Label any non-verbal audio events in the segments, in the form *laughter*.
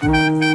Hello,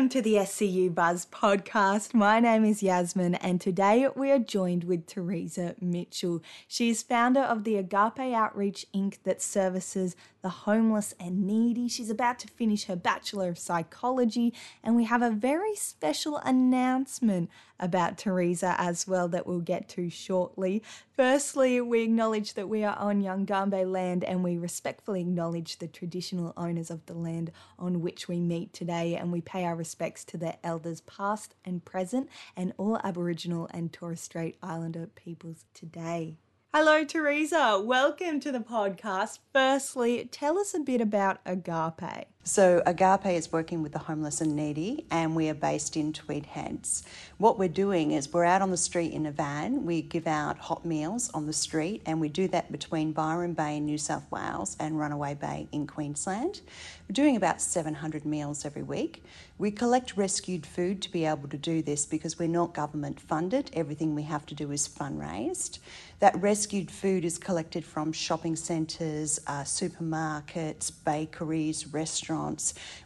welcome to the SCU Buzz podcast. My name is Yasmin, and today we are joined with Teresa Mitchell. She is founder of the Agape Outreach Inc. that services the homeless and needy. She's about to finish her Bachelor of Psychology, and we have a very special announcement about Teresa as well that we'll get to shortly. Firstly, we acknowledge that we are on Yugambeh land and we respectfully acknowledge the traditional owners of the land on which we meet today and we pay our respects to their elders past and present and all Aboriginal and Torres Strait Islander peoples today. Hello, Teresa. Welcome to the podcast. Firstly, tell us a bit about Agape. So, Agape is working with the homeless and needy, and we are based in Tweed Heads. What we're doing is we're out on the street in a van. We give out hot meals on the street, and we do that between Byron Bay in New South Wales and Runaway Bay in Queensland. We're doing about 700 meals every week. We collect rescued food to be able to do this because we're not government funded. Everything we have to do is fundraised. That rescued food is collected from shopping centres, uh, supermarkets, bakeries, restaurants.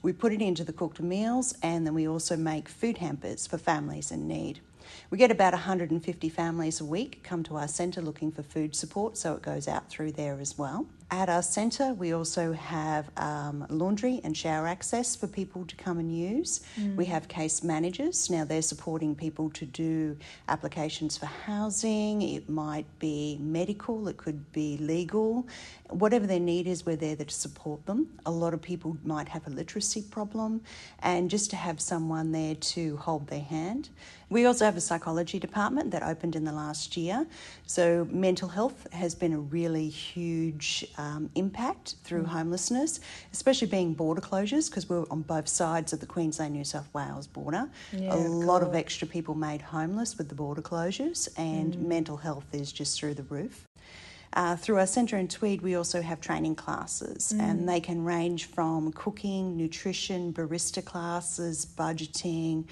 We put it into the cooked meals and then we also make food hampers for families in need. We get about 150 families a week come to our centre looking for food support, so it goes out through there as well. At our centre, we also have um, laundry and shower access for people to come and use. Mm. We have case managers. Now, they're supporting people to do applications for housing, it might be medical, it could be legal. Whatever their need is, we're there to support them. A lot of people might have a literacy problem, and just to have someone there to hold their hand. We also have a psychology department that opened in the last year. So, mental health has been a really huge um, impact through mm. homelessness, especially being border closures because we're on both sides of the Queensland New South Wales border. Yeah, a lot of extra people made homeless with the border closures, and mm. mental health is just through the roof. Uh, through our centre in Tweed, we also have training classes, mm. and they can range from cooking, nutrition, barista classes, budgeting,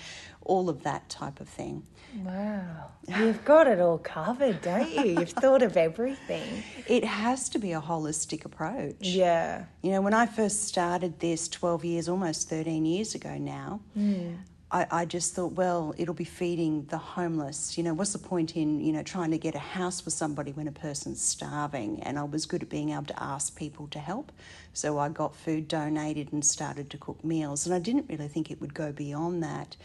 all of that type of thing. Wow. You've got it all covered, don't you? You've *laughs* thought of everything. It has to be a holistic approach. Yeah. You know, when I first started this 12 years, almost 13 years ago now, mm. I, I, just thought, well, it'll be feeding the homeless. You know, what's the point in, you know, trying to get a house for somebody when a person's starving? And I was good at being able to ask people to help. So I got food donated and started to cook meals. And I didn't really think it would go beyond that.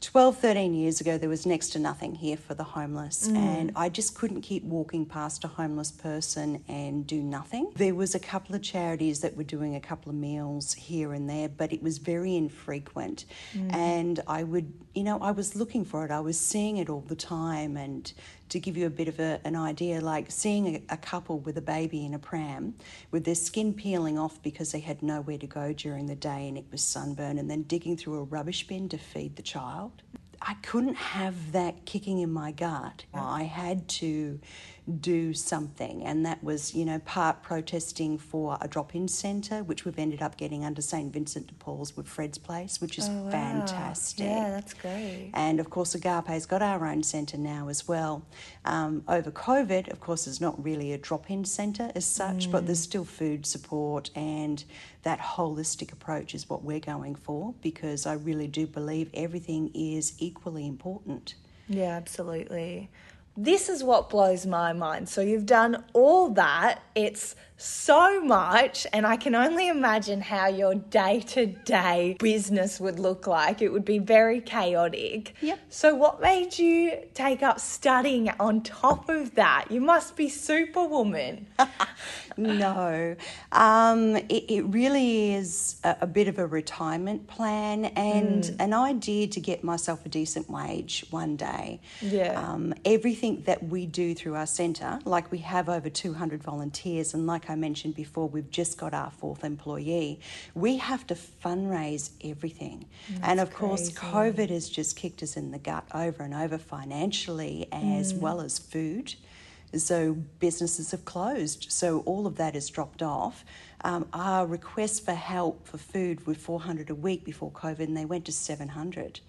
12, 13 years ago, there was next to nothing here for the homeless, mm. and I just couldn't keep walking past a homeless person and do nothing. There was a couple of charities that were doing a couple of meals here and there, but it was very infrequent. Mm. And I would, you know, I was looking for it, I was seeing it all the time, and to give you a bit of a, an idea, like seeing a, a, couple with a baby in a pram with their skin peeling off because they had nowhere to go during the day and it was sunburn, and then digging through a rubbish bin to feed the child. I couldn't have that kicking in my gut. I had to do something. And that was, you know, part protesting for a drop in centre, which we've ended up getting under St Vincent de Paul's with Fred's Place, which is oh, wow. fantastic. Yeah, that's great. And of course, Agape's got our own centre now as well. Um, over COVID, of course, there's not really a drop in centre as such, mm. but there's still food support and that holistic approach is what we're going for because I really do believe everything is equally important. Yeah, absolutely this is what blows my mind. So you've done all that. It's so much, and I can only imagine how your day to day business would look like. It would be very chaotic. Yep. So, what made you take up studying on top of that? You must be superwoman. *laughs* no, um, it, it, really is a, a, bit of a retirement plan and mm. an idea to get myself a decent wage one day. Yeah. Um, everything that we do through our centre, like we have over 200 volunteers, and like I mentioned before, we've just got our fourth employee. We have to fundraise everything. That's and of course, COVID has just kicked us in the gut over and over financially as mm. well as food. So businesses have closed. So all of that has dropped off. Um, our requests for help for food were 400 a week before COVID, and they went to 700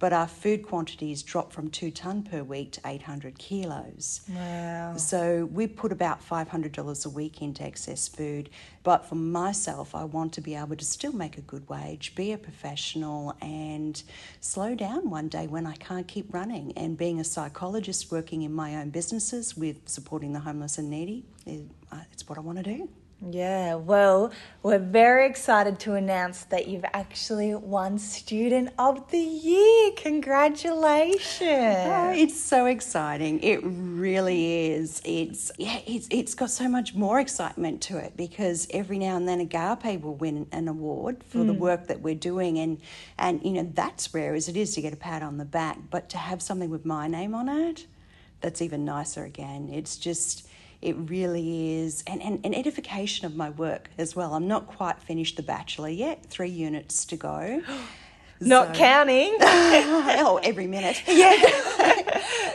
but our food quantities dropped from two tonne per week to 800 kilos. Wow. So we put about $500 a week into excess food. But for myself, I want to be able to still make a good wage, be a professional, and slow down one day when I can't keep running. And being a psychologist working in my own businesses with supporting the homeless and needy, uh, it's what I want to do. Yeah, well, we're very excited to announce that you've actually won Student of the Year. Congratulations! Oh, it's so exciting. It really is. It's yeah, it's it's got so much more excitement to it because every now and then a Agape will win an award for mm. the work that we're doing, and and you know that's rare as it is to get a pat on the back, but to have something with my name on it, that's even nicer. Again, it's just it really is, and, and an edification of my work as well. I'm not quite finished the Bachelor yet, three units to go. *gasps* Not so, counting. *laughs* oh, every minute. *laughs* Yeah.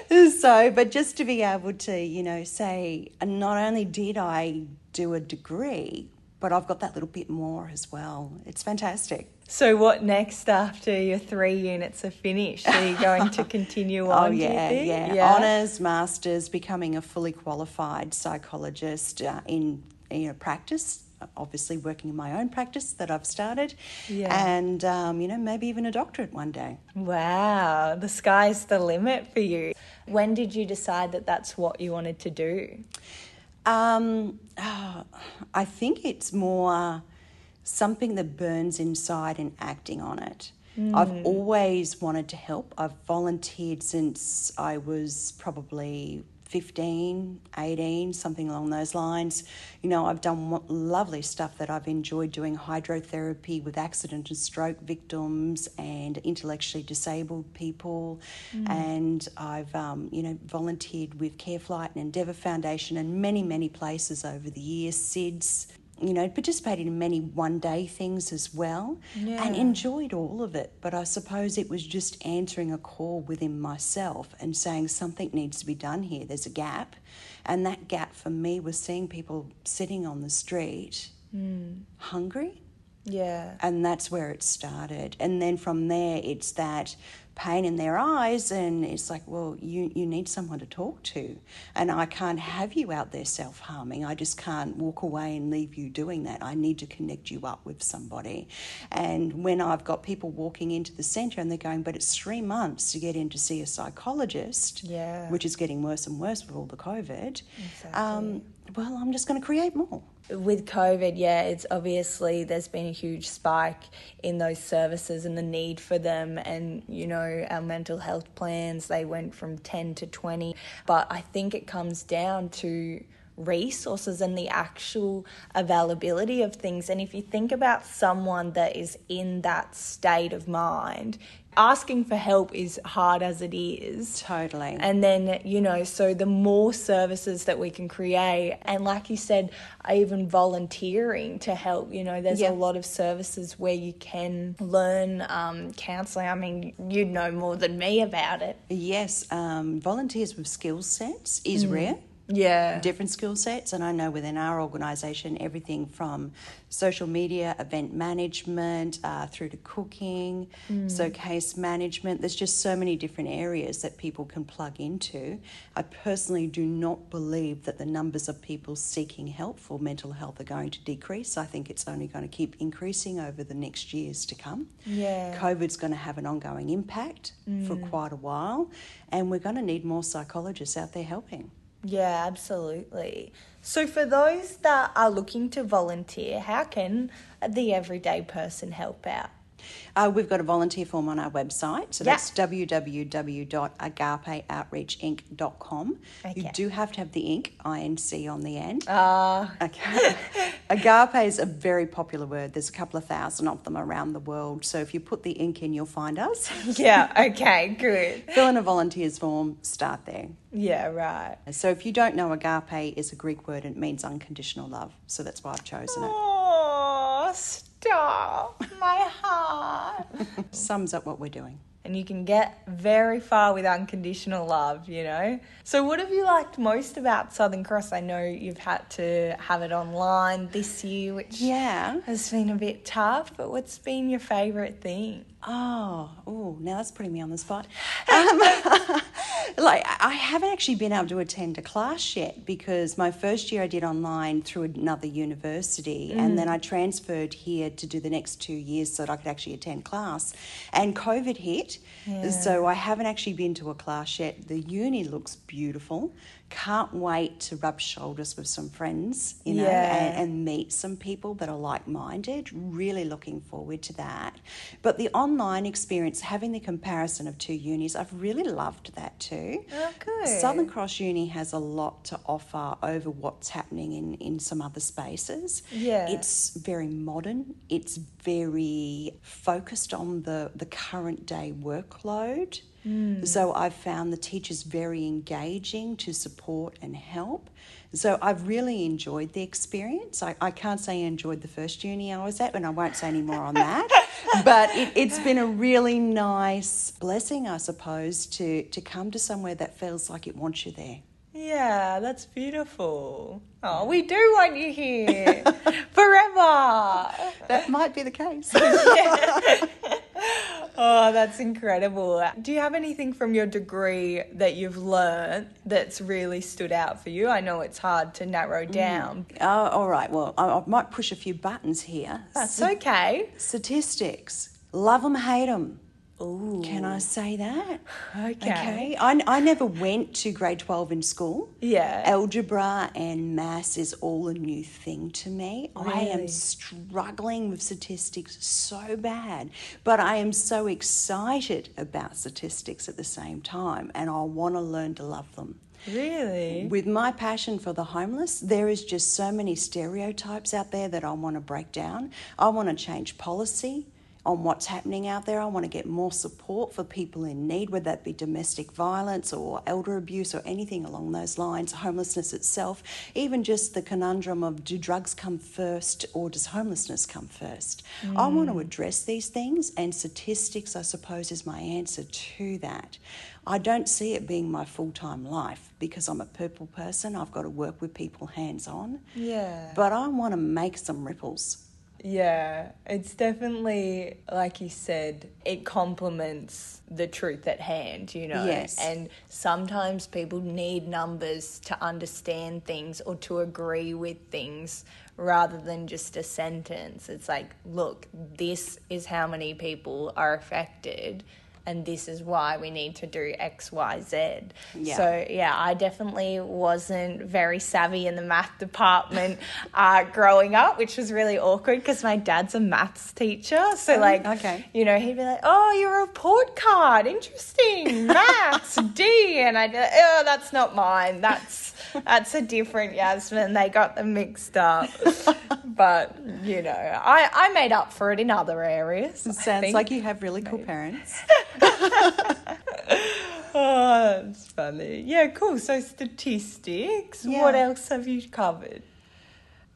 *laughs* so, but just to be able to, you know, say, not only did I do a degree, but I've got that little bit more as well. It's fantastic. So, what next after your three units are finished? Are you going to *laughs* continue oh, on? oh, yeah, yeah, yeah. Honours, masters, becoming a fully qualified psychologist uh, in you know, practice. Obviously, working in my own practice that I've started, yeah. and um, you know maybe even a doctorate one day. Wow, the sky's the limit for you. When did you decide that that's what you wanted to do? Um, oh, I think it's more something that burns inside and acting on it. Mm. I've always wanted to help. I've volunteered since I was probably 15, 18, something along those lines. You know, I've done lovely stuff that I've enjoyed doing hydrotherapy with accident and stroke victims and intellectually disabled people. Mm. And I've, um, you know, volunteered with Careflight and Endeavour Foundation and many, many places over the years, SIDS you know, participated in many one day things as well yeah. and enjoyed all of it. But I suppose it was just answering a call within myself and saying something needs to be done here. There's a gap. And that gap for me was seeing people sitting on the street mm. hungry. Yeah. And that's where it started. And then from there, it's that pain in their eyes and it's like well you you need someone to talk to and I can't have you out there self-harming I just can't walk away and leave you doing that I need to connect you up with somebody and when I've got people walking into the center and they're going but it's 3 months to get in to see a psychologist yeah which is getting worse and worse with all the covid exactly. um, well I'm just going to create more with COVID, yeah, it's obviously there's been a huge spike in those services and the need for them. And, you know, our mental health plans, they went from 10 to 20. But I think it comes down to resources and the actual availability of things. And if you think about someone that is in that state of mind, asking for help is hard as it is. Totally. And then, you know, so the more services that we can create, and like you said, even volunteering to help, you know, there's a lot of services where you can learn um, counselling. I mean, you'd know more than me about it. Yes, um, volunteers with skill sets is mm. rare yeah. different skill sets and i know within our organization everything from social media event management uh, through to cooking mm. so case management there's just so many different areas that people can plug into. I personally do not believe that the numbers of people seeking help for mental health are going to decrease. I think it's only going to keep increasing over the next years to come. Yeah. Covid's going to have an ongoing impact mm. for quite a while and we're going to need more psychologists out there helping yeah, absolutely. So, for those that are looking to volunteer, how can the everyday person help out? Uh, we've got a volunteer form on our website. So yep. that's www.agapeoutreachinc.com. Okay. You do have to have the ink, INC, on the end. Uh. Okay. *laughs* Agape is a very popular word. There's a couple of thousand of them around the world. So if you put the ink in, you'll find us. *laughs* yeah, okay, good. Fill in a volunteer's form, start there. Yeah, right. So if you don't know, agape is a Greek word and it means unconditional love. So that's why I've chosen it. Oh, stop. My heart. *laughs* Sums up what we're doing. And you can get very far with unconditional love, you know? So, what have you liked most about Southern Cross? I know you've had to have it online this year, which yeah. has been a bit tough, but what's been your favourite thing? Oh, oh, now that's putting me on the spot. *laughs* Um, *laughs* like, I haven't actually been able to attend a class yet because my first year I did online through another university, mm. and then I transferred here to do the next two years so that I could actually attend class. And COVID hit, yeah. so I haven't actually been to a class yet. The uni looks beautiful. Can't wait to rub shoulders with some friends, you know, yeah. and, and meet some people that are like minded. Really looking forward to that. But the online experience, having the comparison of two unis, I've really loved that too. Oh, good. Southern Cross Uni has a lot to offer over what's happening in, in some other spaces. Yeah. It's very modern, it's very focused on the, the current day workload. Mm. So I've found the teachers very engaging to support and help. So I've really enjoyed the experience. I, I can't say I enjoyed the first uni I was at, and I won't say any more on that. *laughs* but it, has been a really nice blessing, I suppose, to, to come to somewhere that feels like it wants you there. Yeah, that's beautiful. Oh, we do want you here *laughs* forever. That might be the case. *laughs* oh, that's incredible. Do you have anything from your degree that you've learned that's really stood out for you? I know it's hard to narrow mm. down. Mm. Oh, all right. Well, I, I, might push a few buttons here. That's okay. Statistics. Love them, hate them. Ooh. Can I say that? Okay. Okay. I, I never went to grade 12 in school. Yeah. Algebra and maths is all a new thing to me. Really? I am struggling with statistics so bad, but I am so excited about statistics at the same time, and I want to learn to love them. Really? With my passion for the homeless, there is just so many stereotypes out there that I want to break down. I want to change policy on what's happening out there. I want to get more support for people in need, whether that be domestic violence or elder abuse or anything along those lines, homelessness itself, even just the conundrum of do drugs come first or does homelessness come first? Mm. I want to address these things, and statistics, I suppose, is my answer to that. I don't see it being my full time life because I'm a purple person. I've got to work with people hands on. Yeah. But I want to make some ripples. Yeah, it's definitely, like you said, it complements the truth at hand, you know? Yes. And sometimes people need numbers to understand things or to agree with things rather than just a sentence. It's like, look, this is how many people are affected and this is why we need to do X, Y, Z. Yeah. So yeah, I definitely wasn't very savvy in the math department *laughs* uh, growing up, which was really awkward because my dad's a maths teacher. So oh, like, okay. you know, he'd be like, "Oh, your report card, interesting, *laughs* maths D," and I'd be like, "Oh, that's not mine. That's that's a different Yasmin. They got them mixed up." *laughs* but you know, I I made up for it in other areas. It sounds like you have really cool parents. *laughs* oh, that's funny. Yeah, cool. So statistics. Yeah. What else have you covered?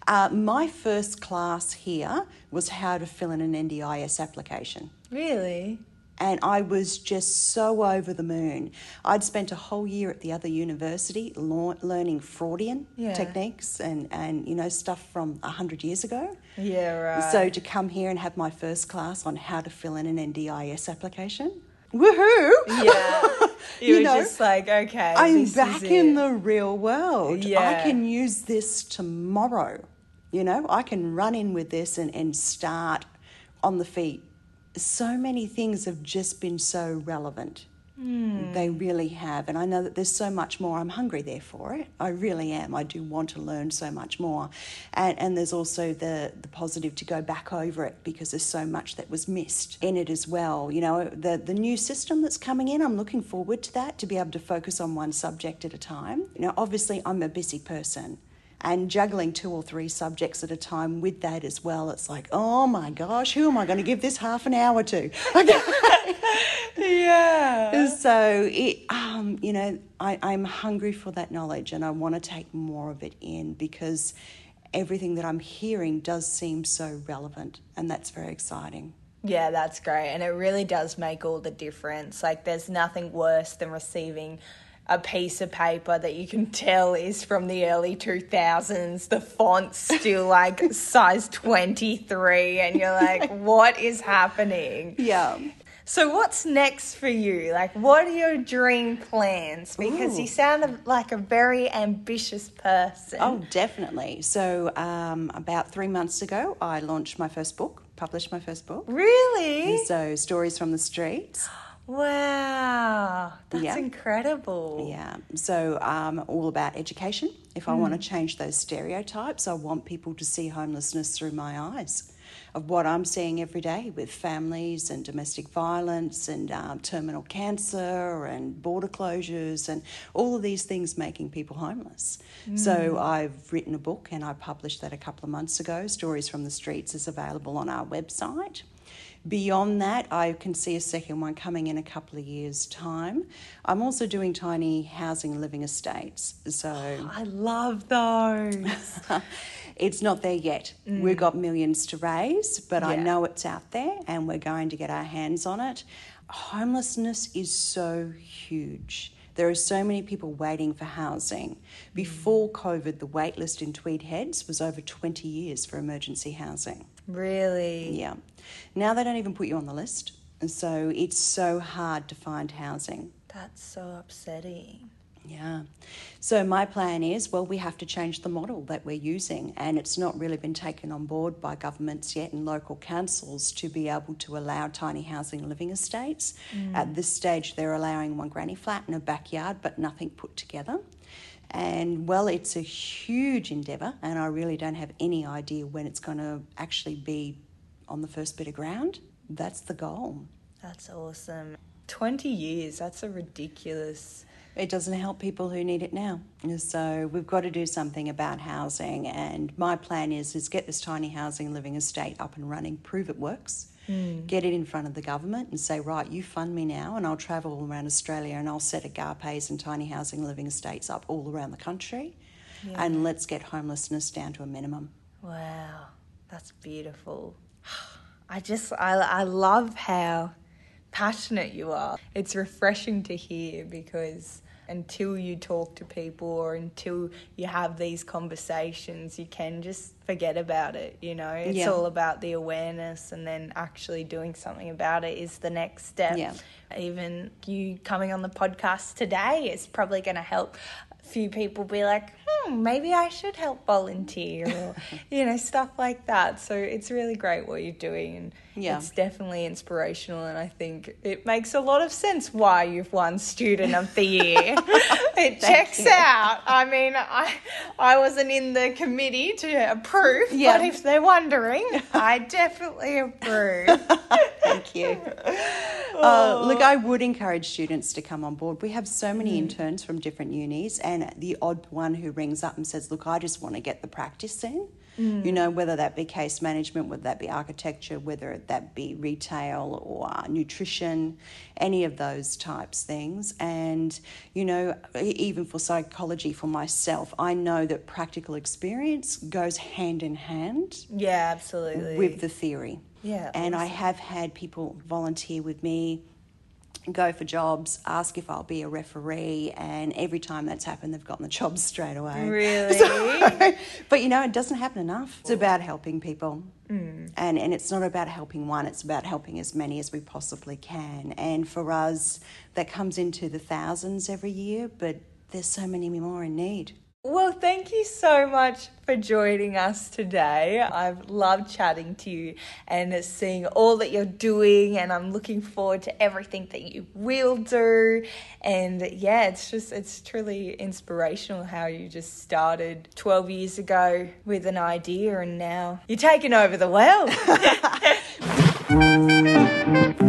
Uh, my first class here was how to fill in an NDIS application. Really? and I was just so over the moon. I'd spent a whole year at the other university learning Freudian yeah. techniques and, and you know stuff from a hundred years ago. Yeah, right. So to come here and have my first class on how to fill in an NDIS application, woohoo! Yeah. *laughs* You, you know, just like, okay. I'm back in the real world. Yeah. I can use this tomorrow. You know, I can run in with this and, and start on the feet. So many things have just been so relevant. Mm. They really have. And I know that there's so much more. I'm hungry there for it. I really am. I do want to learn so much more. And, and there's also the, the positive to go back over it because there's so much that was missed in it as well. You know, the, the new system that's coming in, I'm looking forward to that, to be able to focus on one subject at a time. You know, obviously, I'm a busy person and juggling two or three subjects at a time with that as well. It's like, oh my gosh, who am I going to give this half an hour to? Okay. *laughs* yeah. So it, um, you know, I, I'm hungry for that knowledge, and I want to take more of it in because everything that I'm hearing does seem so relevant, and that's very exciting. Yeah, that's great. And it really does make all the difference. Like, there's nothing worse than receiving a piece of paper that you can *laughs* tell is from the early 2000s. The font's still like *laughs* size 23, and you're like, *laughs* what is happening? Yeah. So what's next for you? Like what are your dream plans? Because Ooh. you sound like a very ambitious person. Oh, definitely. So, um, about three months ago, I launched my first book, published my first book. Really? So, Stories from the Streets. Wow. That's Yeah. incredible. Yeah. So, um, all about education. If I want to change those stereotypes, I want people to see homelessness through my eyes of what I'm seeing every day with families and domestic violence and um, terminal cancer and border closures and all of these things making people homeless. So, I've written a book and I published that a couple of months ago. Stories from the Streets is available on our website. Beyond that, I can see a second one coming in a couple of years' time. I'm also doing tiny housing living estates. So *gasps* I love those. *laughs* it's not there yet. Mm. We've got millions to raise, but I know it's out there and we're going to get our hands on it. Homelessness is so huge. There are so many people waiting for housing. Mm. Before COVID, the wait list in Tweed Heads was over 20 years for emergency housing. Really? Yeah. Now they don't even put you on the list. And so it's so hard to find housing. That's so upsetting. Yeah. So my plan is well, we have to change the model that we're using, and it's not really been taken on board by governments yet and local councils to be able to allow tiny housing living estates. Mm. At this stage, they're allowing one granny flat and a backyard, but nothing put together. And well, it's a huge endeavour, and I really don't have any idea when it's going to actually be on the first bit of ground. That's the goal. That's awesome. 20 years, that's a ridiculous. It doesn't help people who need it now. So we've got to do something about housing. And my plan is is get this tiny housing living estate up and running, prove it works, hmm. get it in front of the government and say, right, you fund me now, and I'll travel around Australia and I'll set agapes and tiny housing living estates up all around the country, and let's get homelessness down to a minimum. Wow, that's beautiful. *sighs* I just, I, I love how passionate you are. It's refreshing to hear because until you talk to people or until you have these conversations, you can just forget about it. You know, it's Yeah. all about the awareness and then actually doing something about it is the next step. Yeah. Even you coming on the podcast today is probably going to help a few people be like, hmm, maybe I should help volunteer or, *laughs* you know, stuff like that. So it's really great what you're doing. And Yeah. it's definitely inspirational. And I think it makes a lot of sense why you've won Student of the Year. *laughs* it checks you. out. I mean, I, I wasn't in the committee to approve, Yeah. but if they're wondering, *laughs* I definitely approve. Thank you. Uh, look, I would encourage students to come on board. We have so many interns from different unis, and the odd one who rings up and says, Look, I just want to get the practice in. You know, whether that be case management, whether that be architecture, whether that be retail or nutrition, any of those types things. And, you know, even for psychology, for myself, I know that practical experience goes hand in hand Yeah, absolutely. with the theory. Yeah, And I have had people volunteer with me, go for jobs, ask if I'll be a referee, and every time that's happened, they've gotten the job straight away. Really? *laughs* but you know, it doesn't happen enough. It's about helping people. Mm. And, and it's not about helping one, it's about helping as many as we possibly can. And for us, that comes into the thousands every year, but there's so many more in need. Well, thank you so much for joining us today. I've loved chatting to you and seeing all that you're doing, and I'm looking forward to everything that you will do. And yeah, it's just, it's truly inspirational how you just started 12 years ago with an idea, and now you're taking over the world. *laughs* *laughs*